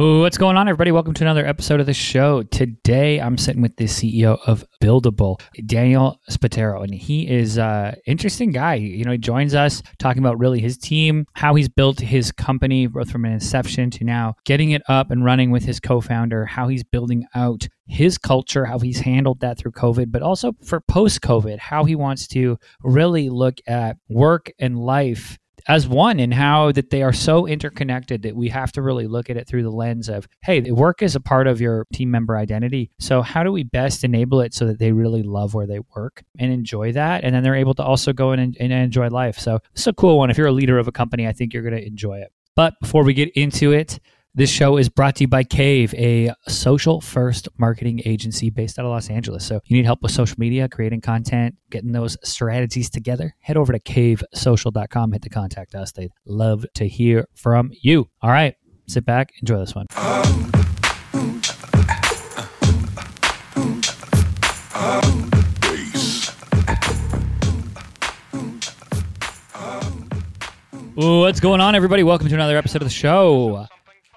What's going on, everybody? Welcome to another episode of the show. Today, I'm sitting with the CEO of Buildable, Daniel Spatero, and he is an interesting guy. You know, he joins us talking about really his team, how he's built his company, both from an inception to now getting it up and running with his co-founder, how he's building out his culture, how he's handled that through COVID, but also for post-COVID, how he wants to really look at work and life as one and how that they are so interconnected that we have to really look at it through the lens of hey work is a part of your team member identity. So how do we best enable it so that they really love where they work and enjoy that? And then they're able to also go in and, and enjoy life. So it's a cool one. If you're a leader of a company i think you're going to enjoy it. But before we get into it this show is brought to you by Cave, a social first marketing agency based out of Los Angeles. So, you need help with social media, creating content, getting those strategies together, head over to cavesocial.com, hit the contact us. They'd love to hear from you. All right, sit back, enjoy this one. What's going on, everybody? Welcome to another episode of the show.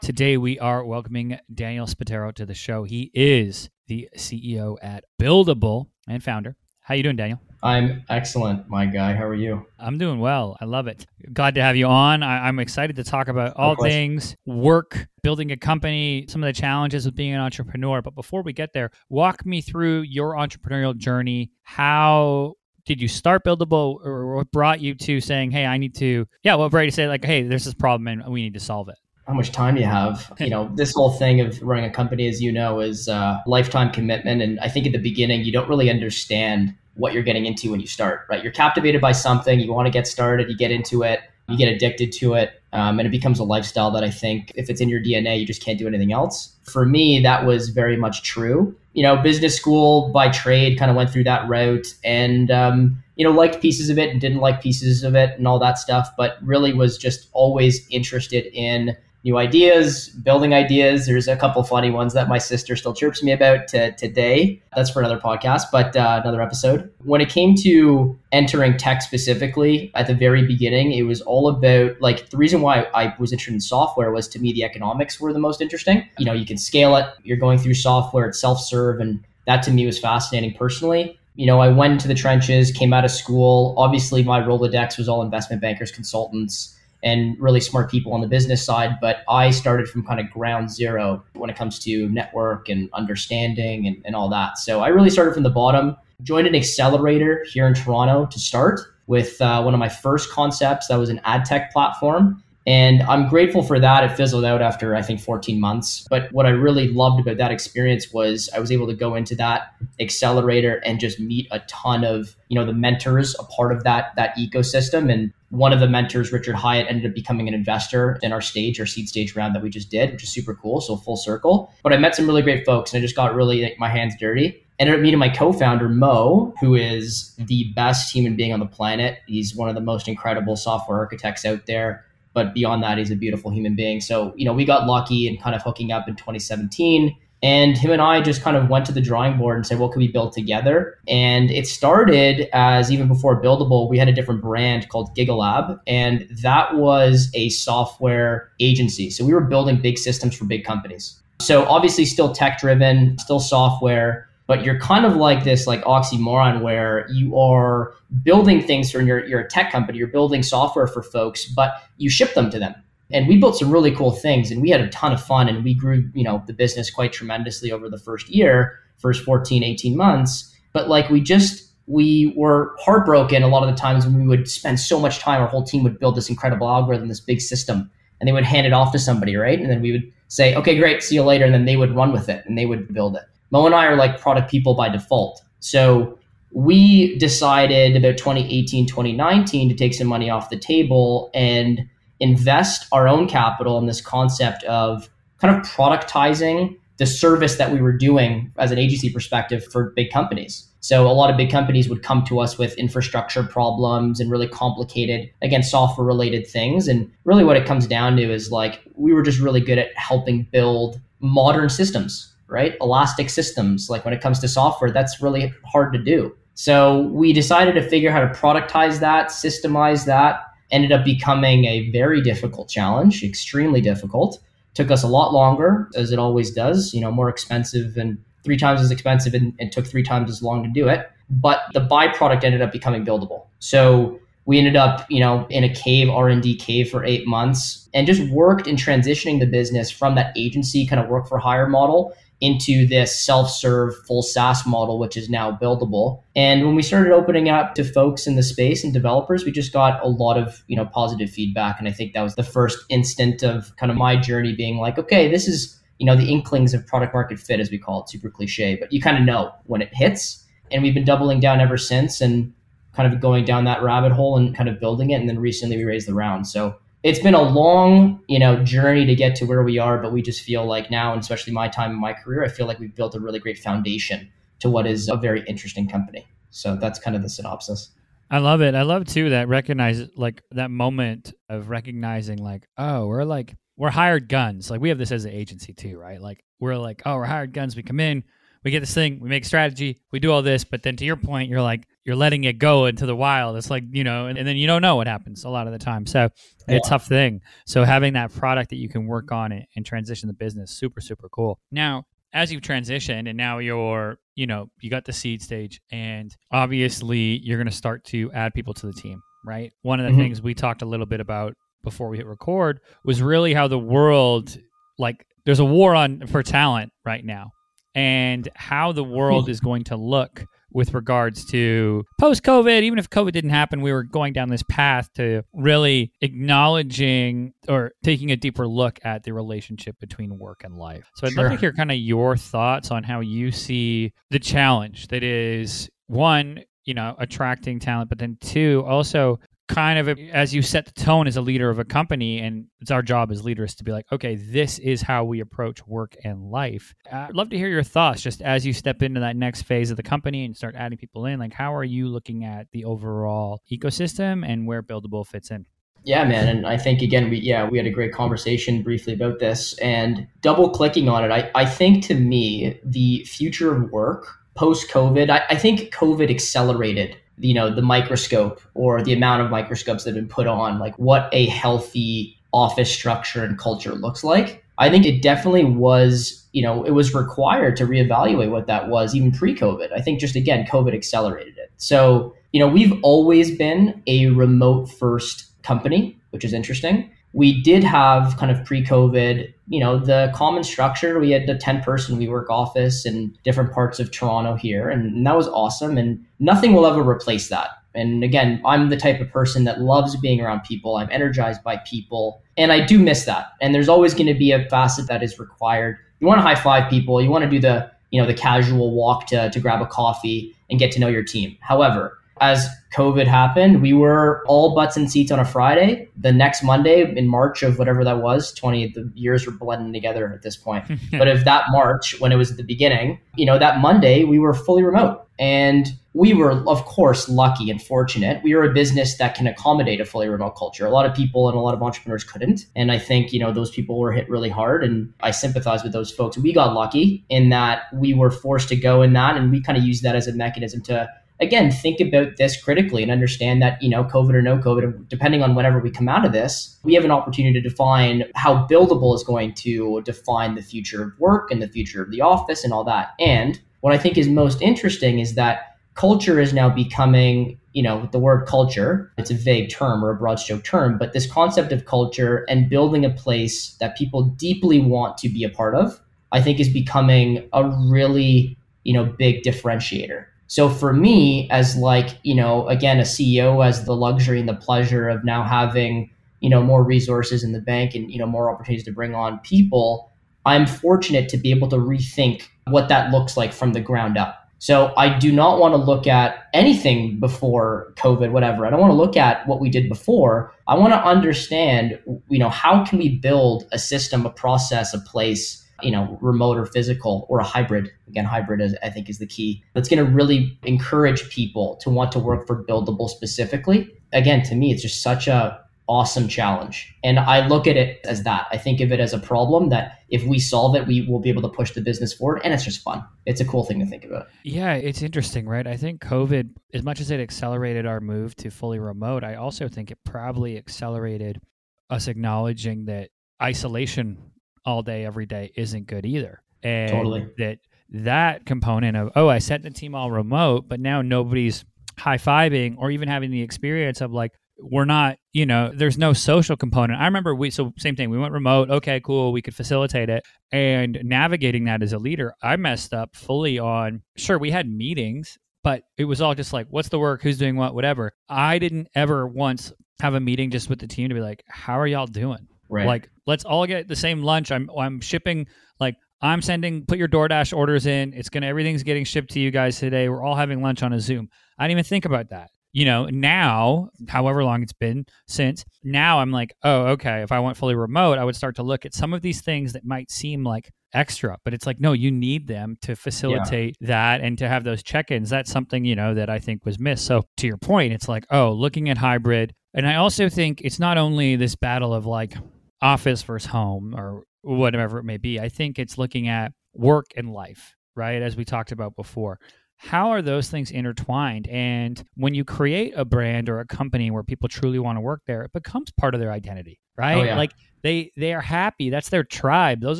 Today we are welcoming Daniel Spatero to the show. He is the CEO at Buildable and founder. How you doing, Daniel? I'm excellent, my guy. How are you? I'm doing well. I love it. Glad to have you on. I, am excited to talk about all things work, building a company, some of the challenges of being an entrepreneur. But before we get there, walk me through your entrepreneurial journey. How did you start Buildable, or what brought you to saying, "Hey, I need to"? Yeah, you to say like, "Hey, there's this problem and we need to solve it." How much time you have. You know, this whole thing of running a company, as you know, is a lifetime commitment. And I think at the beginning, you don't really understand what you're getting into when you start, right? You're captivated by something, you want to get started, you get into it, you get addicted to it, um, and it becomes a lifestyle that I think if it's in your DNA, you just can't do anything else. For me, that was very much true. You know, business school by trade kind of went through that route and, um, you know, liked pieces of it and didn't like pieces of it and all that stuff, but really was just always interested in new ideas, building ideas. There's a couple funny ones that my sister still chirps me about to, today. That's for another podcast, but uh, another episode. When it came to entering tech specifically, at the very beginning, it was all about like the reason why I was interested in software was to me the economics were the most interesting. You know, you can scale it. You're going through software, it's self-serve, and that to me was fascinating personally you know, I went into the trenches, came out of school. Obviously, my Rolodex was all investment bankers, consultants, and really smart people on the business side. But I started from kind of ground zero when it comes to network and understanding and, and all that. So I really started from the bottom, joined an accelerator here in Toronto to start with uh, one of my first concepts that was an ad tech platform. And I'm grateful for that. It fizzled out after, I think, 14 months. But what I really loved about that experience was I was able to go into that accelerator and just meet a ton of, you know, the mentors, a part of that, that ecosystem. And one of the mentors, Richard Hyatt, ended up becoming an investor in our stage, our seed stage round that we just did, which is super cool. So full circle. But I met some really great folks and I just got really like, my hands dirty ended up meeting my co-founder Mo, who is the best human being on the planet. He's one of the most incredible software architects out there. But beyond that, he's a beautiful human being. So, you know, we got lucky and kind of hooking up in 2017. And him and I just kind of went to the drawing board and said, what could we build together? And it started as even before Buildable, we had a different brand called GigaLab. And that was a software agency. So we were building big systems for big companies. So obviously still tech driven, still software, but you're kind of like this like oxymoron where you are building things for your, you're a tech company, you're building software for folks, but you ship them to them. And we built some really cool things and we had a ton of fun and we grew, you know, the business quite tremendously over the first year, first 14, 18 months. But like we just we were heartbroken a lot of the times when we would spend so much time, our whole team would build this incredible algorithm, this big system, and they would hand it off to somebody, right? And then we would say, okay, great, see you later. And then they would run with it and they would build it. Mo and I are like product people by default. So we decided about 2018, 2019 to take some money off the table and invest our own capital in this concept of kind of productizing the service that we were doing as an agency perspective for big companies. So a lot of big companies would come to us with infrastructure problems and really complicated, again, software related things. And really what it comes down to is like we were just really good at helping build modern systems right? Elastic systems, like when it comes to software, that's really hard to do. So we decided to figure how to productize that, systemize that, ended up becoming a very difficult challenge, extremely difficult. Took us a lot longer, as it always does, you know, more expensive and three times as expensive and, and took three times as long to do it. But the byproduct ended up becoming buildable. So we ended up, you know, in a cave, R&D cave for eight months and just worked in transitioning the business from that agency kind of work for hire model into this self-serve full SaaS model, which is now buildable. And when we started opening up to folks in the space and developers, we just got a lot of you know positive feedback. And I think that was the first instant of kind of my journey being like, okay, this is you know the inklings of product market fit, as we call it, super cliche, but you kind of know when it hits. And we've been doubling down ever since, and kind of going down that rabbit hole and kind of building it. And then recently we raised the round. So it's been a long, you know, journey to get to where we are, but we just feel like now, and especially my time in my career, I feel like we've built a really great foundation to what is a very interesting company. So that's kind of the synopsis. I love it. I love too that recognize like that moment of recognizing like, oh, we're like we're hired guns. Like we have this as an agency too, right? Like we're like, oh, we're hired guns. We come in, we get this thing, we make strategy, we do all this, but then to your point, you're like, you're letting it go into the wild. It's like, you know, and, and then you don't know what happens a lot of the time. So yeah. it's a tough thing. So having that product that you can work on it and transition the business, super, super cool. Now, as you've transitioned and now you're, you know, you got the seed stage and obviously you're going to start to add people to the team, right? One of the mm-hmm. things we talked a little bit about before we hit record was really how the world, like, there's a war on for talent right now and how the world is going to look with regards to post COVID, even if COVID didn't happen, we were going down this path to really acknowledging or taking a deeper look at the relationship between work and life. So I'd sure. love to hear kind of your thoughts on how you see the challenge that is one, you know, attracting talent, but then two, also kind of as you set the tone as a leader of a company and it's our job as leaders to be like okay this is how we approach work and life i'd love to hear your thoughts just as you step into that next phase of the company and start adding people in like how are you looking at the overall ecosystem and where buildable fits in yeah, man. And I think again, we yeah, we had a great conversation briefly about this and double clicking on it. I, I think to me, the future of work post COVID, I, I think COVID accelerated you know the microscope or the amount of microscopes that have been put on like what a healthy office structure and culture looks like. I think it definitely was you know it was required to reevaluate what that was even pre-covid. I think just again covid accelerated it. So you know we've always been a remote first company which is interesting we did have kind of pre-COVID, you know, the common structure. We had the 10 person WeWork office in different parts of Toronto here, and that was awesome. And nothing will ever replace that. And again, I'm the type of person that loves being around people. I'm energized by people, and I do miss that. And there's always going to be a facet that is required. You want to high five people. You want to do the, you know, the casual walk to to grab a coffee and get to know your team. However, as COVID happened, we were all butts and seats on a Friday. The next Monday in March of whatever that was, 20, the years were blending together at this point. but if that March, when it was at the beginning, you know, that Monday, we were fully remote. And we were, of course, lucky and fortunate. We are a business that can accommodate a fully remote culture. A lot of people and a lot of entrepreneurs couldn't. And I think, you know, those people were hit really hard. And I sympathize with those folks. We got lucky in that we were forced to go in that. And we kind of used that as a mechanism to again, think about this critically and understand that, you know, COVID or no COVID, depending on whenever we come out of this, we have an opportunity to define how buildable is going to define the future of work and the future of the office and all that. And what I think is most interesting is that culture is now becoming you know the word culture it's a vague term or a broad stroke term but this concept of culture and building a place that people deeply want to be a part of i think is becoming a really you know big differentiator so for me, as like, you know, again, a CEO has the luxury and the pleasure of now having, you know, more resources in the bank and, you know, more opportunities to bring on people, I'm fortunate to be able to rethink what that looks like from the ground up. So I do not want to look at anything before COVID, whatever. I don't want to look at what we did before. I want to understand, you know, how can we build a system, a process, a place you know, remote or physical or a hybrid. Again, hybrid is, I think is the key. That's going to really encourage people to want to work for Buildable specifically. Again, to me, it's just such a awesome challenge. And I look at it as that. I think of it as a problem that if we solve it, we will be able to push the business forward. And it's just fun. It's a cool thing to think about. Yeah, it's interesting, right? I think COVID, as much as it accelerated our move to fully remote, I also think it probably accelerated us acknowledging that isolation all day every day isn't good either. And Totally. that that component of oh, I set the team all remote, but now nobody's high fiving or even having the experience of like we're not, you know, there's no social component. I remember we so same thing. We went remote. Okay, cool. We could facilitate it. And navigating that as a leader, I messed up fully on sure we had meetings, but it was all just like what's the work, who's doing what, whatever. I didn't ever once have a meeting just with the team to be like, how are y'all doing? Right. Like, let's all get the same lunch. I'm I'm shipping like I'm sending put your DoorDash orders in. It's gonna everything's getting shipped to you guys today. We're all having lunch on a Zoom. I didn't even think about that. You know, now, however long it's been since, now I'm like, oh, okay. If I went fully remote, I would start to look at some of these things that might seem like extra, but it's like, no, you need them to facilitate that and to have those check ins. That's something, you know, that I think was missed. So to your point, it's like, oh, looking at hybrid. And I also think it's not only this battle of like office versus home or whatever it may be. I think it's looking at work and life, right? As we talked about before. How are those things intertwined? And when you create a brand or a company where people truly want to work there, it becomes part of their identity, right? Oh, yeah. Like they they are happy. That's their tribe. Those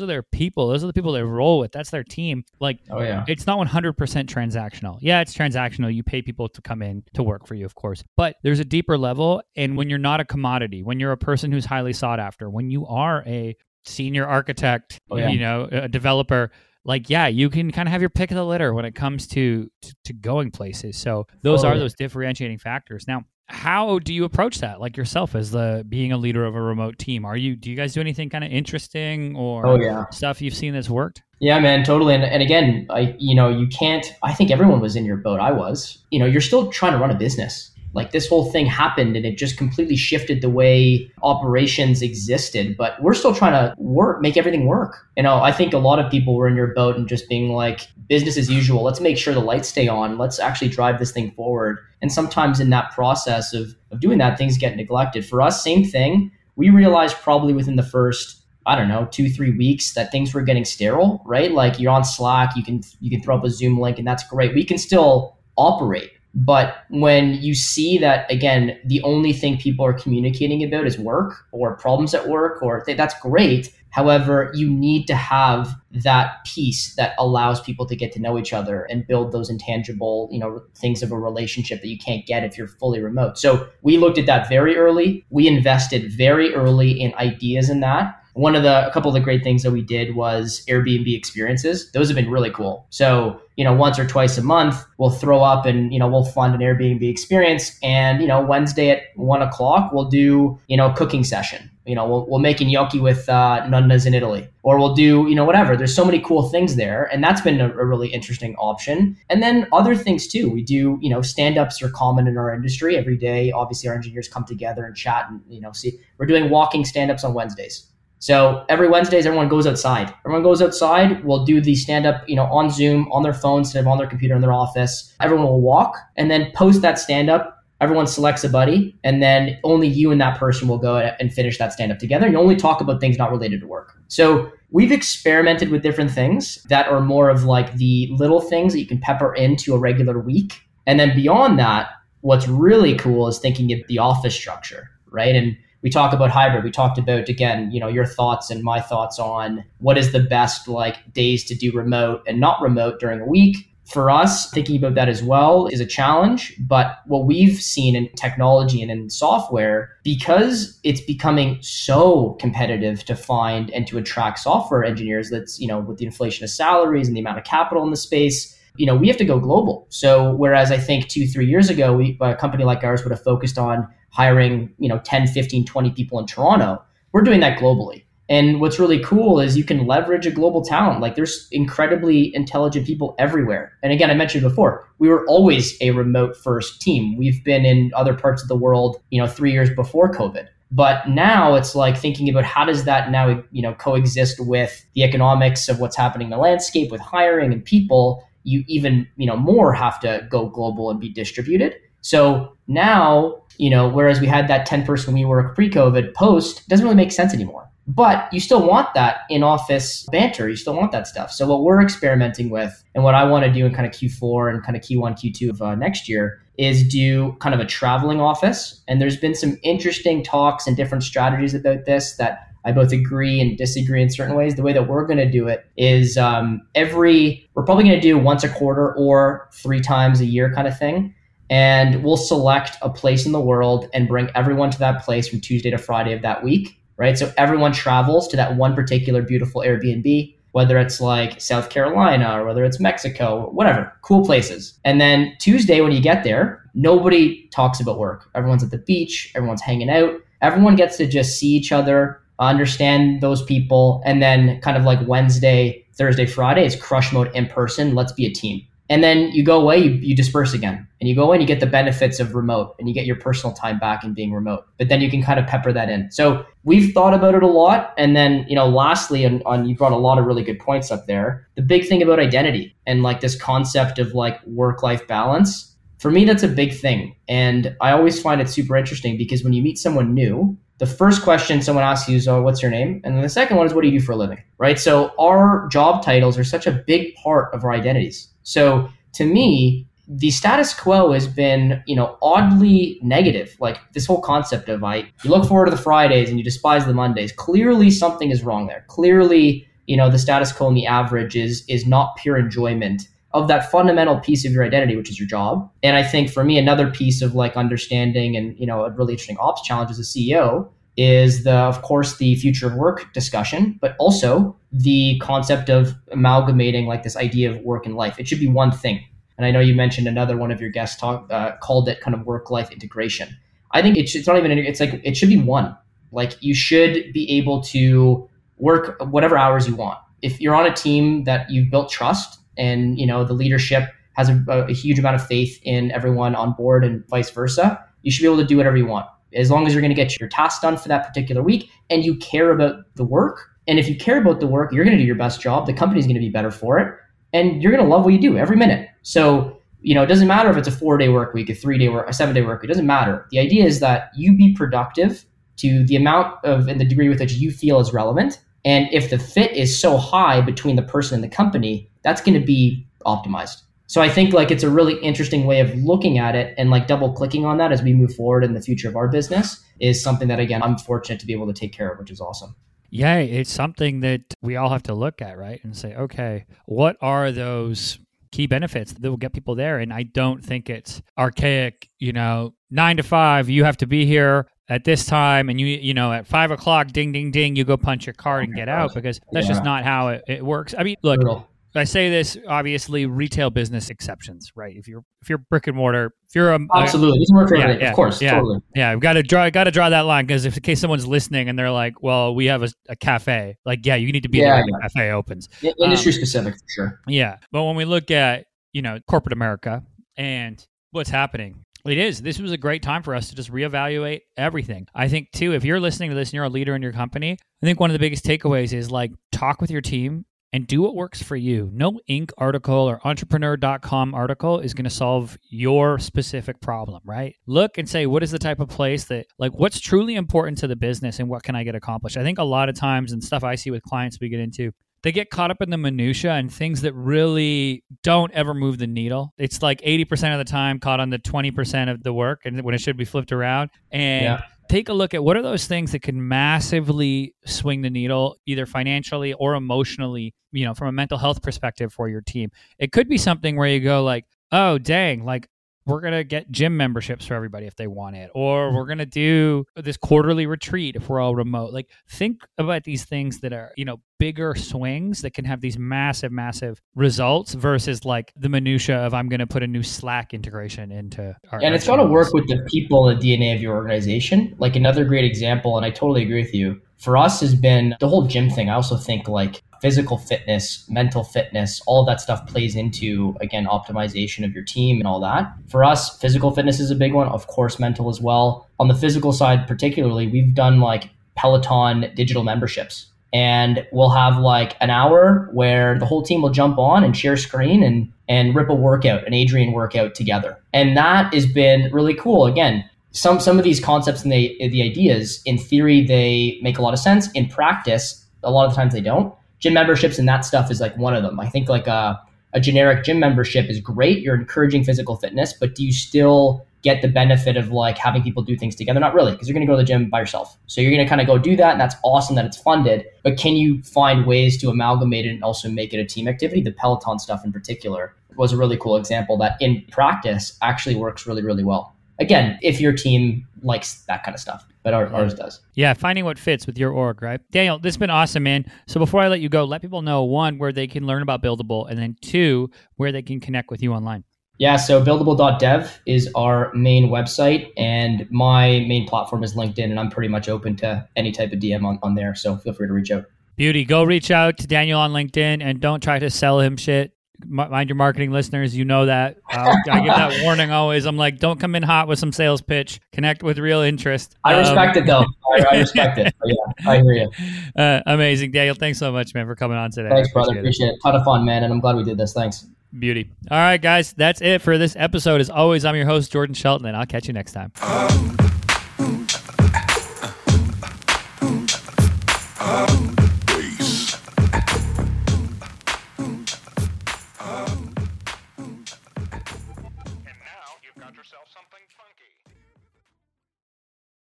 are their people. Those are the people they roll with. That's their team. Like oh yeah. it's not 100% transactional. Yeah, it's transactional. You pay people to come in to work for you, of course. But there's a deeper level. And when you're not a commodity, when you're a person who's highly sought after, when you are a senior architect, Oh, yeah. you know, a developer, like yeah, you can kind of have your pick of the litter when it comes to to, to going places. So those Oh, are yeah. those differentiating factors. Now, how do you approach that like yourself as the being a leader of a remote team? Are you do you guys do anything kind of interesting or Oh yeah. stuff you've seen that's worked? Yeah, man, totally. And, and again, I you know, you can't I think everyone was in your boat. I was. You know, you're still trying to run a business. Like this whole thing happened and it just completely shifted the way operations existed. But we're still trying to work, make everything work. You know, I think a lot of people were in your boat and just being like, business as usual. Let's make sure the lights stay on. Let's actually drive this thing forward. And sometimes in that process of, of doing that, things get neglected. For us, same thing. We realized probably within the first I don't know, two, three weeks that things were getting sterile, right? Like you're on Slack, you can you can throw up a Zoom link and that's great. We can still operate. But when you see that again, the only thing people are communicating about is work or problems at work or th- that's great. However, you need to have that piece that allows people to get to know each other and build those intangible, you know, things of a relationship that you can't get if you're fully remote. So we looked at that very early. We invested very early in ideas in that one of the a couple of the great things that we did was Airbnb experiences. Those have been really cool. So, you know, once or twice a month, we'll throw up and, you know, we'll fund an Airbnb experience. And, you know, Wednesday at one o'clock, we'll do, you know, a cooking session. You know, we'll, we'll make gnocchi with uh, in Italy, or we'll do, you know, whatever. There's so many cool things there. And that's been a, a really interesting option. And then other things too. We do, you know, stand ups are common in our industry every day. Obviously, our engineers come together and chat and, you know, see, we're doing walking stand ups on Wednesdays. So every Wednesdays, everyone goes outside. Everyone goes outside. We'll do the stand up, you know, on Zoom, on their phone instead of on their computer in their office. Everyone will walk and then post that stand up. Everyone selects a buddy, and then only you and that person will go and finish that stand up together. And you only talk about things not related to work. So we've experimented with different things that are more of like the little things that you can pepper into a regular week. And then beyond that, what's really cool is thinking of the office structure, right? And we talk about hybrid we talked about again you know your thoughts and my thoughts on what is the best like days to do remote and not remote during a week. For us thinking about that as well is a challenge but what we've seen in technology and in software because it's becoming so competitive to find and to attract software engineers that's you know with the inflation of salaries and the amount of capital in the space you know we have to go global. So whereas i think two three years ago we, a company like ours would have focused on hiring you know 10 15 20 people in toronto we're doing that globally. And what's really cool is you can leverage a global talent. Like there's incredibly intelligent people everywhere. And again i mentioned before we were always a remote first team. We've been in other parts of the world you know three years before covid. But now it's like thinking about how does that now you know coexist with the economics of what's happening in the landscape with hiring and people. You even you know more have to go global and be distributed. So now you know whereas we had that 10 person WeWork pre-covid post doesn't really make sense anymore but you still want that in office banter you still want that stuff so what we're experimenting with and what i want to do in kind of q4 and kind of q1 q2 of uh, next year is do kind of a traveling office and there's been some interesting talks and different strategies about this that I both agree and disagree in certain ways. The way that we're going to do it is um, every, we're probably going to do once a quarter or three times a year kind of thing. And we'll select a place in the world and bring everyone to that place from Tuesday to Friday of that week, right? So everyone travels to that one particular beautiful Airbnb whether it's like South Carolina or whether it's Mexico, whatever, cool places. And then Tuesday, when you get there, nobody talks about work. Everyone's at the beach, everyone's hanging out, everyone gets to just see each other, understand those people. And then kind of like Wednesday, Thursday, Friday is crush mode in person. Let's be a team. And then you go away, you, you disperse again. And you go away and you get the benefits of remote and you get your personal time back in being remote. But then you can kind of pepper that in. So we've thought about it a lot. And then, you know, lastly, and on you brought a lot of really good points up there. The big thing about identity and like this concept of like work life balance, for me, that's a big thing. And I always find it super interesting because when you meet someone new, the first question someone asks you is, oh, what's your name? And then the second one is, what do you do for a living? Right. So our job titles are such a big part of our identities. So to me, the status quo has been, you know, oddly negative. Like this whole concept of I you look forward to the Fridays and you despise the Mondays. Clearly something is wrong there. Clearly, you know, the status quo and the average is is not pure enjoyment of that fundamental piece of your identity, which is your job. And I think for me, another piece of like understanding and, you know, a really interesting ops challenge as a CEO is the of course the future of work discussion but also the concept of amalgamating like this idea of work and life. It should be one thing. And i know you mentioned another one of your guests talk uh, called it kind of work life integration. I think it should, it's not even it's like it should be one. Like you should be able to work whatever hours you want. If you're on a team that you've built trust and you know the leadership has a, a huge amount of faith in everyone on board and vice versa you should be able to do whatever you want as long as you're going to get your tasks done for that particular week and you care about the work. And if you care about the work, you're going to do your best job. The company's going to be better for it. And you're going to love what you do every minute. So, you know, it doesn't matter if it's a four day work week, a three day work, a seven day work week. It doesn't matter. The idea is that you be productive to the amount of and the degree with which you feel is relevant. And if the fit is so high between the person and the company, that's going to be optimized. So I think like it's a really interesting way of looking at it and like double clicking on that as we move forward in the future of our business is something that again I'm fortunate to be able to take care of, which is awesome. Yeah, it's something that we all have to look at, right? And say, okay, what are those key benefits that will get people there? And I don't think it's archaic, you know, nine to five, you have to be here at this time and you you know at five o'clock ding ding ding you go punch your card and get out because that's yeah. just not how it, it works i mean look Brutal. I say this obviously retail business exceptions, right? If you're if you're brick and mortar, if you're a absolutely, a, yeah, yeah, of course, yeah, totally. yeah. I've got to draw, got to draw that line because if in case someone's listening and they're like, "Well, we have a, a cafe," like, yeah, you need to be yeah, there when the cafe opens. Industry um, specific for sure. Yeah, but when we look at you know corporate America and what's happening, it is. This was a great time for us to just reevaluate everything. I think, too, if you're listening to this and you're a leader in your company, I think one of the biggest takeaways is like talk with your team and do what works for you. No Inc. article or entrepreneur.com article is going to solve your specific problem, right? Look and say, what is the type of place that, like, what's truly important to the business and what can I get accomplished? I think a lot of times, and stuff I see with clients we get into, they get caught up in the minutia and things that really don't ever move the needle. It's like 80% of the time caught on the 20% of the work and when it should be flipped around. And yeah take a look at what are those things that can massively swing the needle either financially or emotionally you know from a mental health perspective for your team? It could be something where you go like oh dang like we're going to get gym memberships for everybody if they want it or mm-hmm. we're going to do this quarterly retreat if we're all remote. Like think about these things that are you know bigger swings that can have these massive massive results versus like the minutia of i'm going to put a new slack integration into our and it's got to work with the people and the dna of your organization. Like another great example and i totally agree with you for us has been the whole gym thing i also think like physical fitness, mental fitness, all that stuff plays into, again, optimization of your team and all that. For us, physical fitness is a big one, of course, mental as well. On the physical side, particularly, we've done like Peloton digital memberships. And we'll have like an hour where the whole team will jump on and share screen and and rip a workout, an Adrian workout together. And that has been really cool. Again, some some of these concepts and the the ideas, in theory, they make a lot of sense. In practice, a lot of the times they don't gym memberships and that stuff is like one of them. I think like a, a generic gym membership is great. You're encouraging physical fitness, but do you still get the benefit of like having people do things together. Not really, because you're going to go to the gym by yourself. So you're going to kind of go do that, and that's awesome that it's funded. But can you find ways to amalgamate it and also make it a team activity? The Peloton stuff in particular was a really cool example that in practice actually works really, really well. Again, if your team likes that kind of stuff, but our, ours does. Yeah, finding what fits with your org, right? Daniel, this has been awesome, man. So before I let you go, let people know one, where they can learn about Buildable, and then two, where they can connect with you online. Yeah, so buildable.dev is our main website, and my main platform is LinkedIn, and I'm pretty much open to any type of DM on, on there. So feel free to reach out. Beauty. Go reach out to Daniel on LinkedIn and don't try to sell him shit. Mind your marketing listeners. You know that. Uh, I give that warning always. I'm like, don't come in hot with some sales pitch. Connect with real interest. I respect um, it, though. I, I respect it. But yeah, I hear you. Uh, amazing. Daniel, thanks so much, man, for coming on today. Thanks, brother. Appreciate it. A ton of fun, man, and I'm glad we did this. Thanks. Beauty. All right, guys, that's it for this episode. As always, I'm your host, Jordan Shelton, and I'll catch you next time.